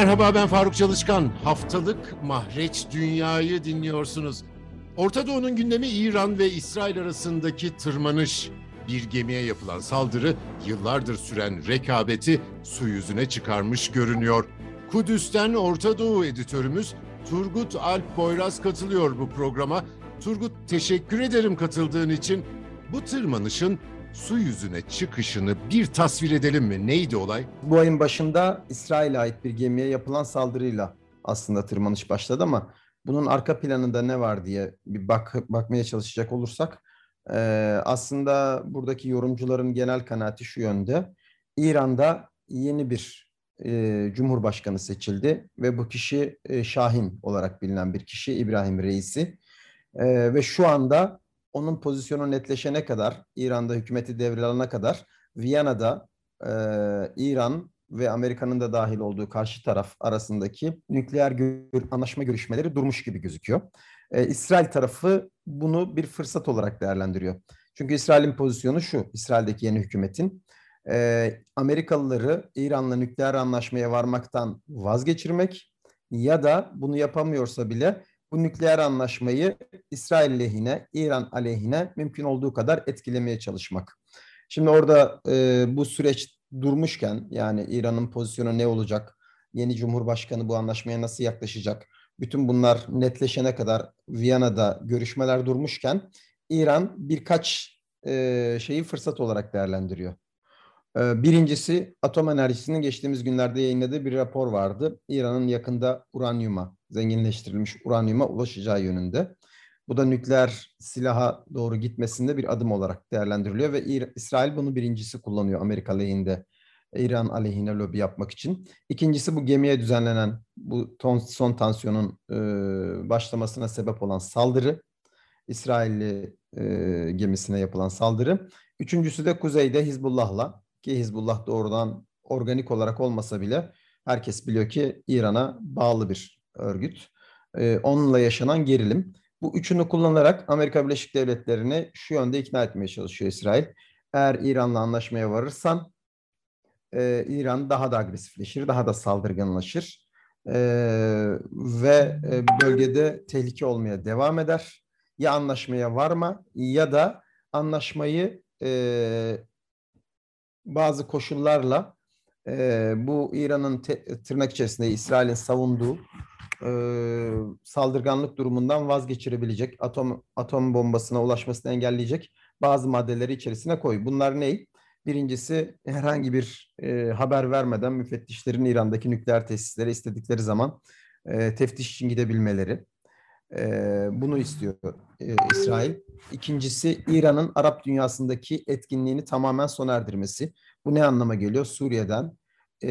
Merhaba ben Faruk Çalışkan. Haftalık Mahreç Dünya'yı dinliyorsunuz. Orta Doğu'nun gündemi İran ve İsrail arasındaki tırmanış. Bir gemiye yapılan saldırı yıllardır süren rekabeti su yüzüne çıkarmış görünüyor. Kudüs'ten Orta Doğu editörümüz Turgut Alp Boyraz katılıyor bu programa. Turgut teşekkür ederim katıldığın için. Bu tırmanışın su yüzüne çıkışını bir tasvir edelim mi? Neydi olay? Bu ayın başında İsrail'e ait bir gemiye yapılan saldırıyla aslında tırmanış başladı ama bunun arka planında ne var diye bir bak bakmaya çalışacak olursak e, aslında buradaki yorumcuların genel kanaati şu yönde. İran'da yeni bir e, cumhurbaşkanı seçildi ve bu kişi e, Şahin olarak bilinen bir kişi İbrahim Reisi e, ve şu anda onun pozisyonu netleşene kadar, İran'da hükümeti devralana kadar Viyana'da e, İran ve Amerika'nın da dahil olduğu karşı taraf arasındaki nükleer gör, anlaşma görüşmeleri durmuş gibi gözüküyor. E, İsrail tarafı bunu bir fırsat olarak değerlendiriyor. Çünkü İsrail'in pozisyonu şu, İsrail'deki yeni hükümetin e, Amerikalıları İran'la nükleer anlaşmaya varmaktan vazgeçirmek ya da bunu yapamıyorsa bile bu nükleer anlaşmayı İsrail lehine, İran aleyhine mümkün olduğu kadar etkilemeye çalışmak. Şimdi orada e, bu süreç durmuşken yani İran'ın pozisyonu ne olacak, yeni cumhurbaşkanı bu anlaşmaya nasıl yaklaşacak, bütün bunlar netleşene kadar Viyana'da görüşmeler durmuşken İran birkaç e, şeyi fırsat olarak değerlendiriyor. E, birincisi atom enerjisinin geçtiğimiz günlerde yayınladığı bir rapor vardı. İran'ın yakında uranyuma zenginleştirilmiş uranyuma ulaşacağı yönünde. Bu da nükleer silaha doğru gitmesinde bir adım olarak değerlendiriliyor ve İsrail bunu birincisi kullanıyor Amerika lehinde, İran aleyhine lobi yapmak için. İkincisi bu gemiye düzenlenen bu son tansiyonun e, başlamasına sebep olan saldırı, İsrailli e, gemisine yapılan saldırı. Üçüncüsü de kuzeyde Hizbullah'la ki Hizbullah doğrudan organik olarak olmasa bile herkes biliyor ki İran'a bağlı bir örgüt. E, onunla yaşanan gerilim. Bu üçünü kullanarak Amerika Birleşik Devletleri'ni şu yönde ikna etmeye çalışıyor İsrail. Eğer İran'la anlaşmaya varırsan e, İran daha da agresifleşir, daha da saldırganlaşır e, ve e, bölgede tehlike olmaya devam eder. Ya anlaşmaya varma ya da anlaşmayı e, bazı koşullarla e, bu İran'ın tırnak içerisinde İsrail'in savunduğu e, saldırganlık durumundan vazgeçirebilecek, atom atom bombasına ulaşmasını engelleyecek bazı maddeleri içerisine koy. Bunlar ne? Birincisi herhangi bir e, haber vermeden müfettişlerin İran'daki nükleer tesislere istedikleri zaman e, teftiş için gidebilmeleri. E, bunu istiyor e, İsrail. İkincisi İran'ın Arap dünyasındaki etkinliğini tamamen sona erdirmesi. Bu ne anlama geliyor? Suriye'den, e,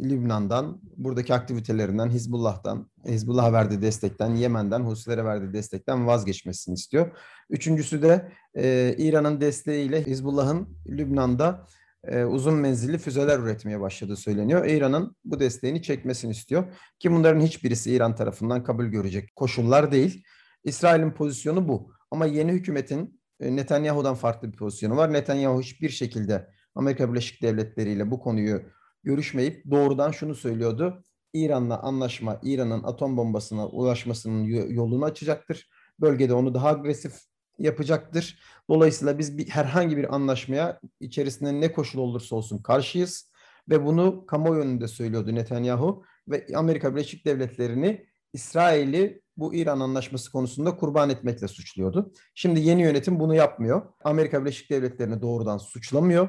Lübnan'dan, buradaki aktivitelerinden, Hizbullah'tan, Hizbullah'a verdiği destekten, Yemen'den, Husilere verdiği destekten vazgeçmesini istiyor. Üçüncüsü de e, İran'ın desteğiyle Hizbullah'ın Lübnan'da e, uzun menzilli füzeler üretmeye başladığı söyleniyor. İran'ın bu desteğini çekmesini istiyor. Ki bunların hiçbirisi İran tarafından kabul görecek koşullar değil. İsrail'in pozisyonu bu. Ama yeni hükümetin e, Netanyahu'dan farklı bir pozisyonu var. Netanyahu hiçbir şekilde Amerika Birleşik Devletleri ile bu konuyu görüşmeyip doğrudan şunu söylüyordu. İran'la anlaşma İran'ın atom bombasına ulaşmasının yolunu açacaktır. Bölgede onu daha agresif yapacaktır. Dolayısıyla biz bir, herhangi bir anlaşmaya içerisinde ne koşul olursa olsun karşıyız ve bunu kamuoyu önünde söylüyordu Netanyahu ve Amerika Birleşik Devletleri'ni İsrail'i bu İran anlaşması konusunda kurban etmekle suçluyordu. Şimdi yeni yönetim bunu yapmıyor. Amerika Birleşik Devletleri'ni doğrudan suçlamıyor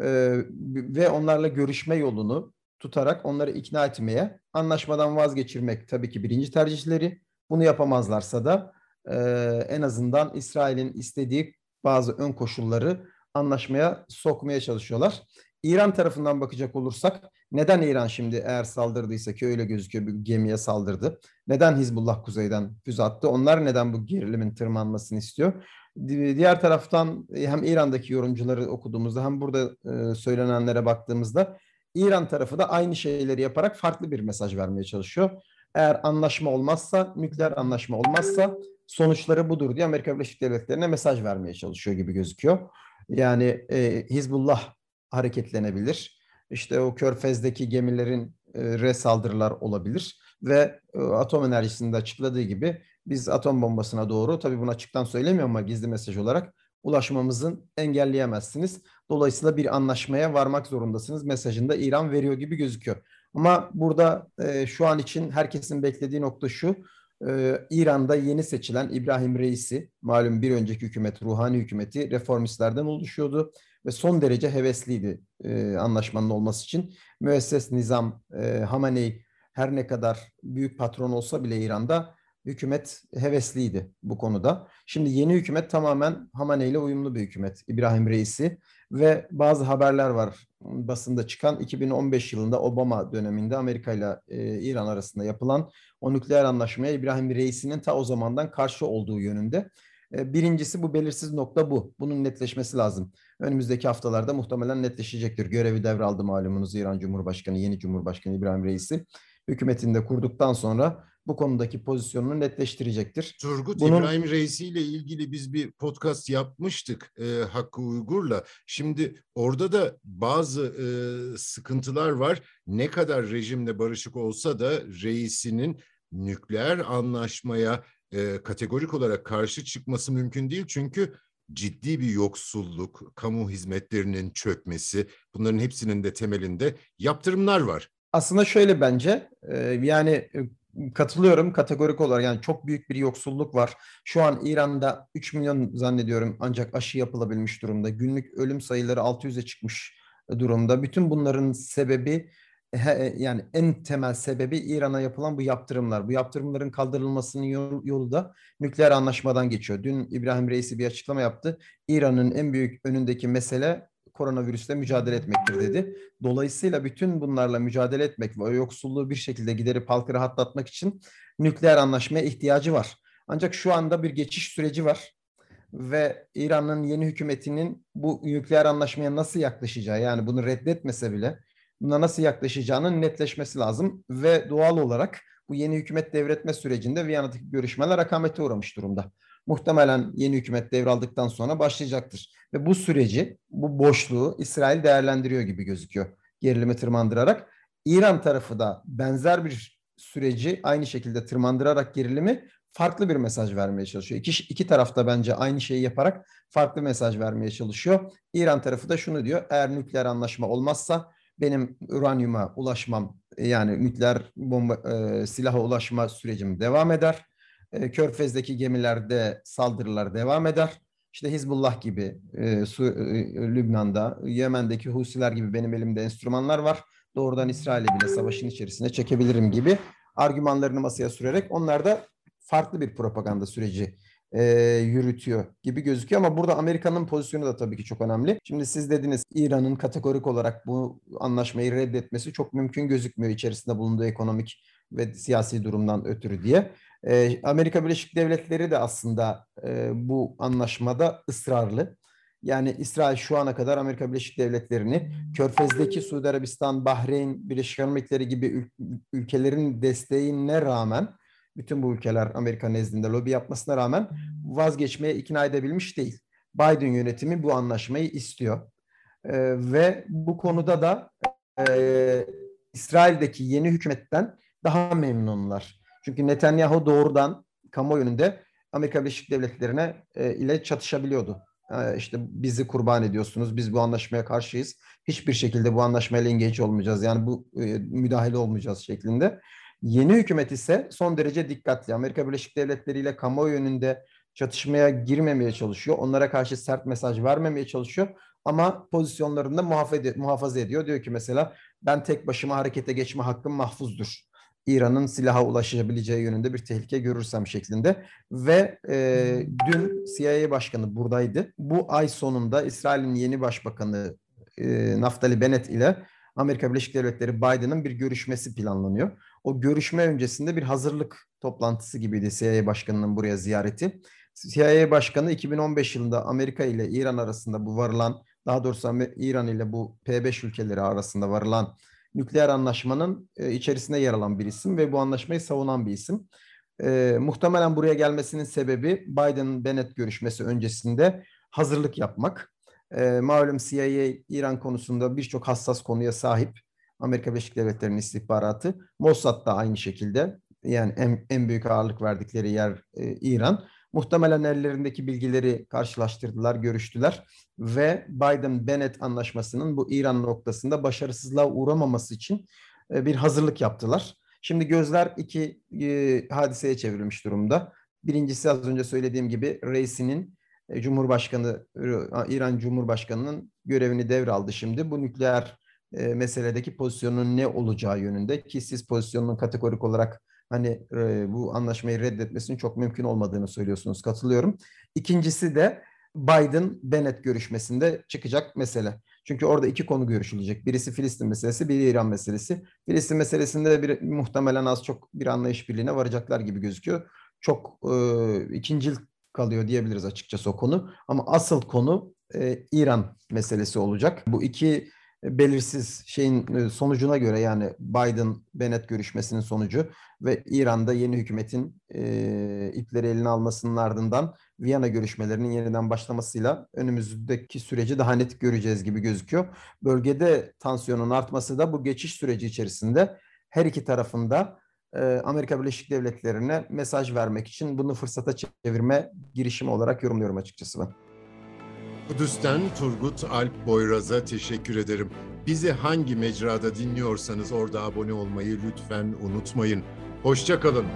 e, ve onlarla görüşme yolunu tutarak onları ikna etmeye, anlaşmadan vazgeçirmek tabii ki birinci tercihleri. Bunu yapamazlarsa da e, en azından İsrail'in istediği bazı ön koşulları anlaşmaya sokmaya çalışıyorlar. İran tarafından bakacak olursak neden İran şimdi eğer saldırdıysa ki öyle gözüküyor bir gemiye saldırdı. Neden Hizbullah kuzeyden füze attı? Onlar neden bu gerilimin tırmanmasını istiyor? Diğer taraftan e, hem İran'daki yorumcuları okuduğumuzda hem burada e, söylenenlere baktığımızda İran tarafı da aynı şeyleri yaparak farklı bir mesaj vermeye çalışıyor. Eğer anlaşma olmazsa, nükleer anlaşma olmazsa sonuçları budur diye Amerika Birleşik Devletleri'ne mesaj vermeye çalışıyor gibi gözüküyor. Yani e, Hizbullah hareketlenebilir. İşte o Körfez'deki gemilerin re saldırılar olabilir ve e, atom enerjisinde açıkladığı gibi biz atom bombasına doğru tabii bunu açıktan söylemiyorum ama gizli mesaj olarak ulaşmamızın engelleyemezsiniz. Dolayısıyla bir anlaşmaya varmak zorundasınız mesajında İran veriyor gibi gözüküyor. Ama burada e, şu an için herkesin beklediği nokta şu. E, İran'da yeni seçilen İbrahim Reisi, malum bir önceki hükümet, ruhani hükümeti reformistlerden oluşuyordu ve son derece hevesliydi e, anlaşmanın olması için. Müesses Nizam, e, Hamaney her ne kadar büyük patron olsa bile İran'da hükümet hevesliydi bu konuda. Şimdi yeni hükümet tamamen Hamane ile uyumlu bir hükümet. İbrahim Reisi ve bazı haberler var basında çıkan 2015 yılında Obama döneminde Amerika ile e, İran arasında yapılan o nükleer anlaşmaya İbrahim Reisi'nin ta o zamandan karşı olduğu yönünde. E, birincisi bu belirsiz nokta bu. Bunun netleşmesi lazım. Önümüzdeki haftalarda muhtemelen netleşecektir. Görevi devraldı malumunuz İran Cumhurbaşkanı, yeni Cumhurbaşkanı İbrahim Reisi. Hükümetinde kurduktan sonra bu konudaki pozisyonunu netleştirecektir. Turgut Bunun... İbrahim Reisi ile ilgili biz bir podcast yapmıştık e, Hakkı Uygur'la. Şimdi orada da bazı e, sıkıntılar var. Ne kadar rejimle barışık olsa da reisinin nükleer anlaşmaya e, kategorik olarak karşı çıkması mümkün değil. Çünkü ciddi bir yoksulluk, kamu hizmetlerinin çökmesi bunların hepsinin de temelinde yaptırımlar var. Aslında şöyle bence yani katılıyorum kategorik olarak yani çok büyük bir yoksulluk var. Şu an İran'da 3 milyon zannediyorum ancak aşı yapılabilmiş durumda. Günlük ölüm sayıları 600'e çıkmış durumda. Bütün bunların sebebi yani en temel sebebi İran'a yapılan bu yaptırımlar. Bu yaptırımların kaldırılmasının yolu da nükleer anlaşmadan geçiyor. Dün İbrahim Reisi bir açıklama yaptı. İran'ın en büyük önündeki mesele koronavirüsle mücadele etmektir dedi. Dolayısıyla bütün bunlarla mücadele etmek ve o yoksulluğu bir şekilde giderip halkı rahatlatmak için nükleer anlaşmaya ihtiyacı var. Ancak şu anda bir geçiş süreci var ve İran'ın yeni hükümetinin bu nükleer anlaşmaya nasıl yaklaşacağı yani bunu reddetmese bile buna nasıl yaklaşacağının netleşmesi lazım ve doğal olarak bu yeni hükümet devretme sürecinde Viyana'daki görüşmeler akamete uğramış durumda muhtemelen yeni hükümet devraldıktan sonra başlayacaktır. Ve bu süreci, bu boşluğu İsrail değerlendiriyor gibi gözüküyor. Gerilimi tırmandırarak. İran tarafı da benzer bir süreci aynı şekilde tırmandırarak gerilimi farklı bir mesaj vermeye çalışıyor. İki, iki tarafta bence aynı şeyi yaparak farklı mesaj vermeye çalışıyor. İran tarafı da şunu diyor. Eğer nükleer anlaşma olmazsa benim uranyuma ulaşmam yani nükleer bomba e, silaha ulaşma sürecim devam eder. E, Körfez'deki gemilerde saldırılar devam eder. İşte Hizbullah gibi e, Su, e, Lübnan'da, Yemen'deki Husiler gibi benim elimde enstrümanlar var. Doğrudan İsrail'e bile savaşın içerisine çekebilirim gibi argümanlarını masaya sürerek onlar da farklı bir propaganda süreci e, yürütüyor gibi gözüküyor. Ama burada Amerika'nın pozisyonu da tabii ki çok önemli. Şimdi siz dediniz İran'ın kategorik olarak bu anlaşmayı reddetmesi çok mümkün gözükmüyor içerisinde bulunduğu ekonomik ve siyasi durumdan ötürü diye. E, Amerika Birleşik Devletleri de aslında e, bu anlaşmada ısrarlı. Yani İsrail şu ana kadar Amerika Birleşik Devletleri'ni Körfez'deki Suudi Arabistan, Bahreyn, Birleşik Arap Emirlikleri gibi ül- ülkelerin desteğine rağmen bütün bu ülkeler Amerika nezdinde lobi yapmasına rağmen vazgeçmeye ikna edebilmiş değil. Biden yönetimi bu anlaşmayı istiyor. Ee, ve bu konuda da e, İsrail'deki yeni hükümetten daha memnunlar. Çünkü Netanyahu doğrudan kamuoyunda Amerika Birleşik Devletleri'ne e, ile çatışabiliyordu. E, işte bizi kurban ediyorsunuz, biz bu anlaşmaya karşıyız. Hiçbir şekilde bu anlaşmayla engage olmayacağız. Yani bu e, müdahale olmayacağız şeklinde. Yeni hükümet ise son derece dikkatli. Amerika Birleşik Devletleri ile kamuoyu önünde çatışmaya girmemeye çalışıyor. Onlara karşı sert mesaj vermemeye çalışıyor. Ama pozisyonlarında muhafaza ediyor. Diyor ki mesela ben tek başıma harekete geçme hakkım mahfuzdur. İran'ın silaha ulaşabileceği yönünde bir tehlike görürsem şeklinde. Ve e, dün CIA Başkanı buradaydı. Bu ay sonunda İsrail'in yeni başbakanı e, Naftali Bennett ile Amerika Birleşik Devletleri Biden'ın bir görüşmesi planlanıyor. O görüşme öncesinde bir hazırlık toplantısı gibiydi CIA Başkanı'nın buraya ziyareti. CIA Başkanı 2015 yılında Amerika ile İran arasında bu varılan, daha doğrusu İran ile bu P5 ülkeleri arasında varılan nükleer anlaşmanın e, içerisinde yer alan bir isim ve bu anlaşmayı savunan bir isim. E, muhtemelen buraya gelmesinin sebebi Biden-Bennett görüşmesi öncesinde hazırlık yapmak. E, malum CIA İran konusunda birçok hassas konuya sahip. Amerika Birleşik Devletleri'nin istihbaratı. Mossad da aynı şekilde. Yani en, en büyük ağırlık verdikleri yer e, İran. Muhtemelen ellerindeki bilgileri karşılaştırdılar, görüştüler ve Biden-Bennett anlaşmasının bu İran noktasında başarısızlığa uğramaması için e, bir hazırlık yaptılar. Şimdi gözler iki e, hadiseye çevrilmiş durumda. Birincisi az önce söylediğim gibi Reisi'nin e, Cumhurbaşkanı İran Cumhurbaşkanı'nın görevini devraldı şimdi. Bu nükleer meseledeki pozisyonun ne olacağı yönünde ki siz pozisyonunun kategorik olarak hani e, bu anlaşmayı reddetmesinin çok mümkün olmadığını söylüyorsunuz. Katılıyorum. İkincisi de Biden-Bennett görüşmesinde çıkacak mesele. Çünkü orada iki konu görüşülecek. Birisi Filistin meselesi, biri İran meselesi. Filistin meselesinde bir, muhtemelen az çok bir anlayış birliğine varacaklar gibi gözüküyor. Çok e, ikincil kalıyor diyebiliriz açıkçası o konu. Ama asıl konu e, İran meselesi olacak. Bu iki belirsiz şeyin e, sonucuna göre yani Biden-Bennett görüşmesinin sonucu ve İran'da yeni hükümetin e, ipleri eline almasının ardından Viyana görüşmelerinin yeniden başlamasıyla önümüzdeki süreci daha net göreceğiz gibi gözüküyor. Bölgede tansiyonun artması da bu geçiş süreci içerisinde her iki tarafında e, Amerika Birleşik Devletleri'ne mesaj vermek için bunu fırsata çevirme girişimi olarak yorumluyorum açıkçası ben. Kudüs'ten Turgut Alp Boyraz'a teşekkür ederim. Bizi hangi mecrada dinliyorsanız orada abone olmayı lütfen unutmayın. Hoşçakalın.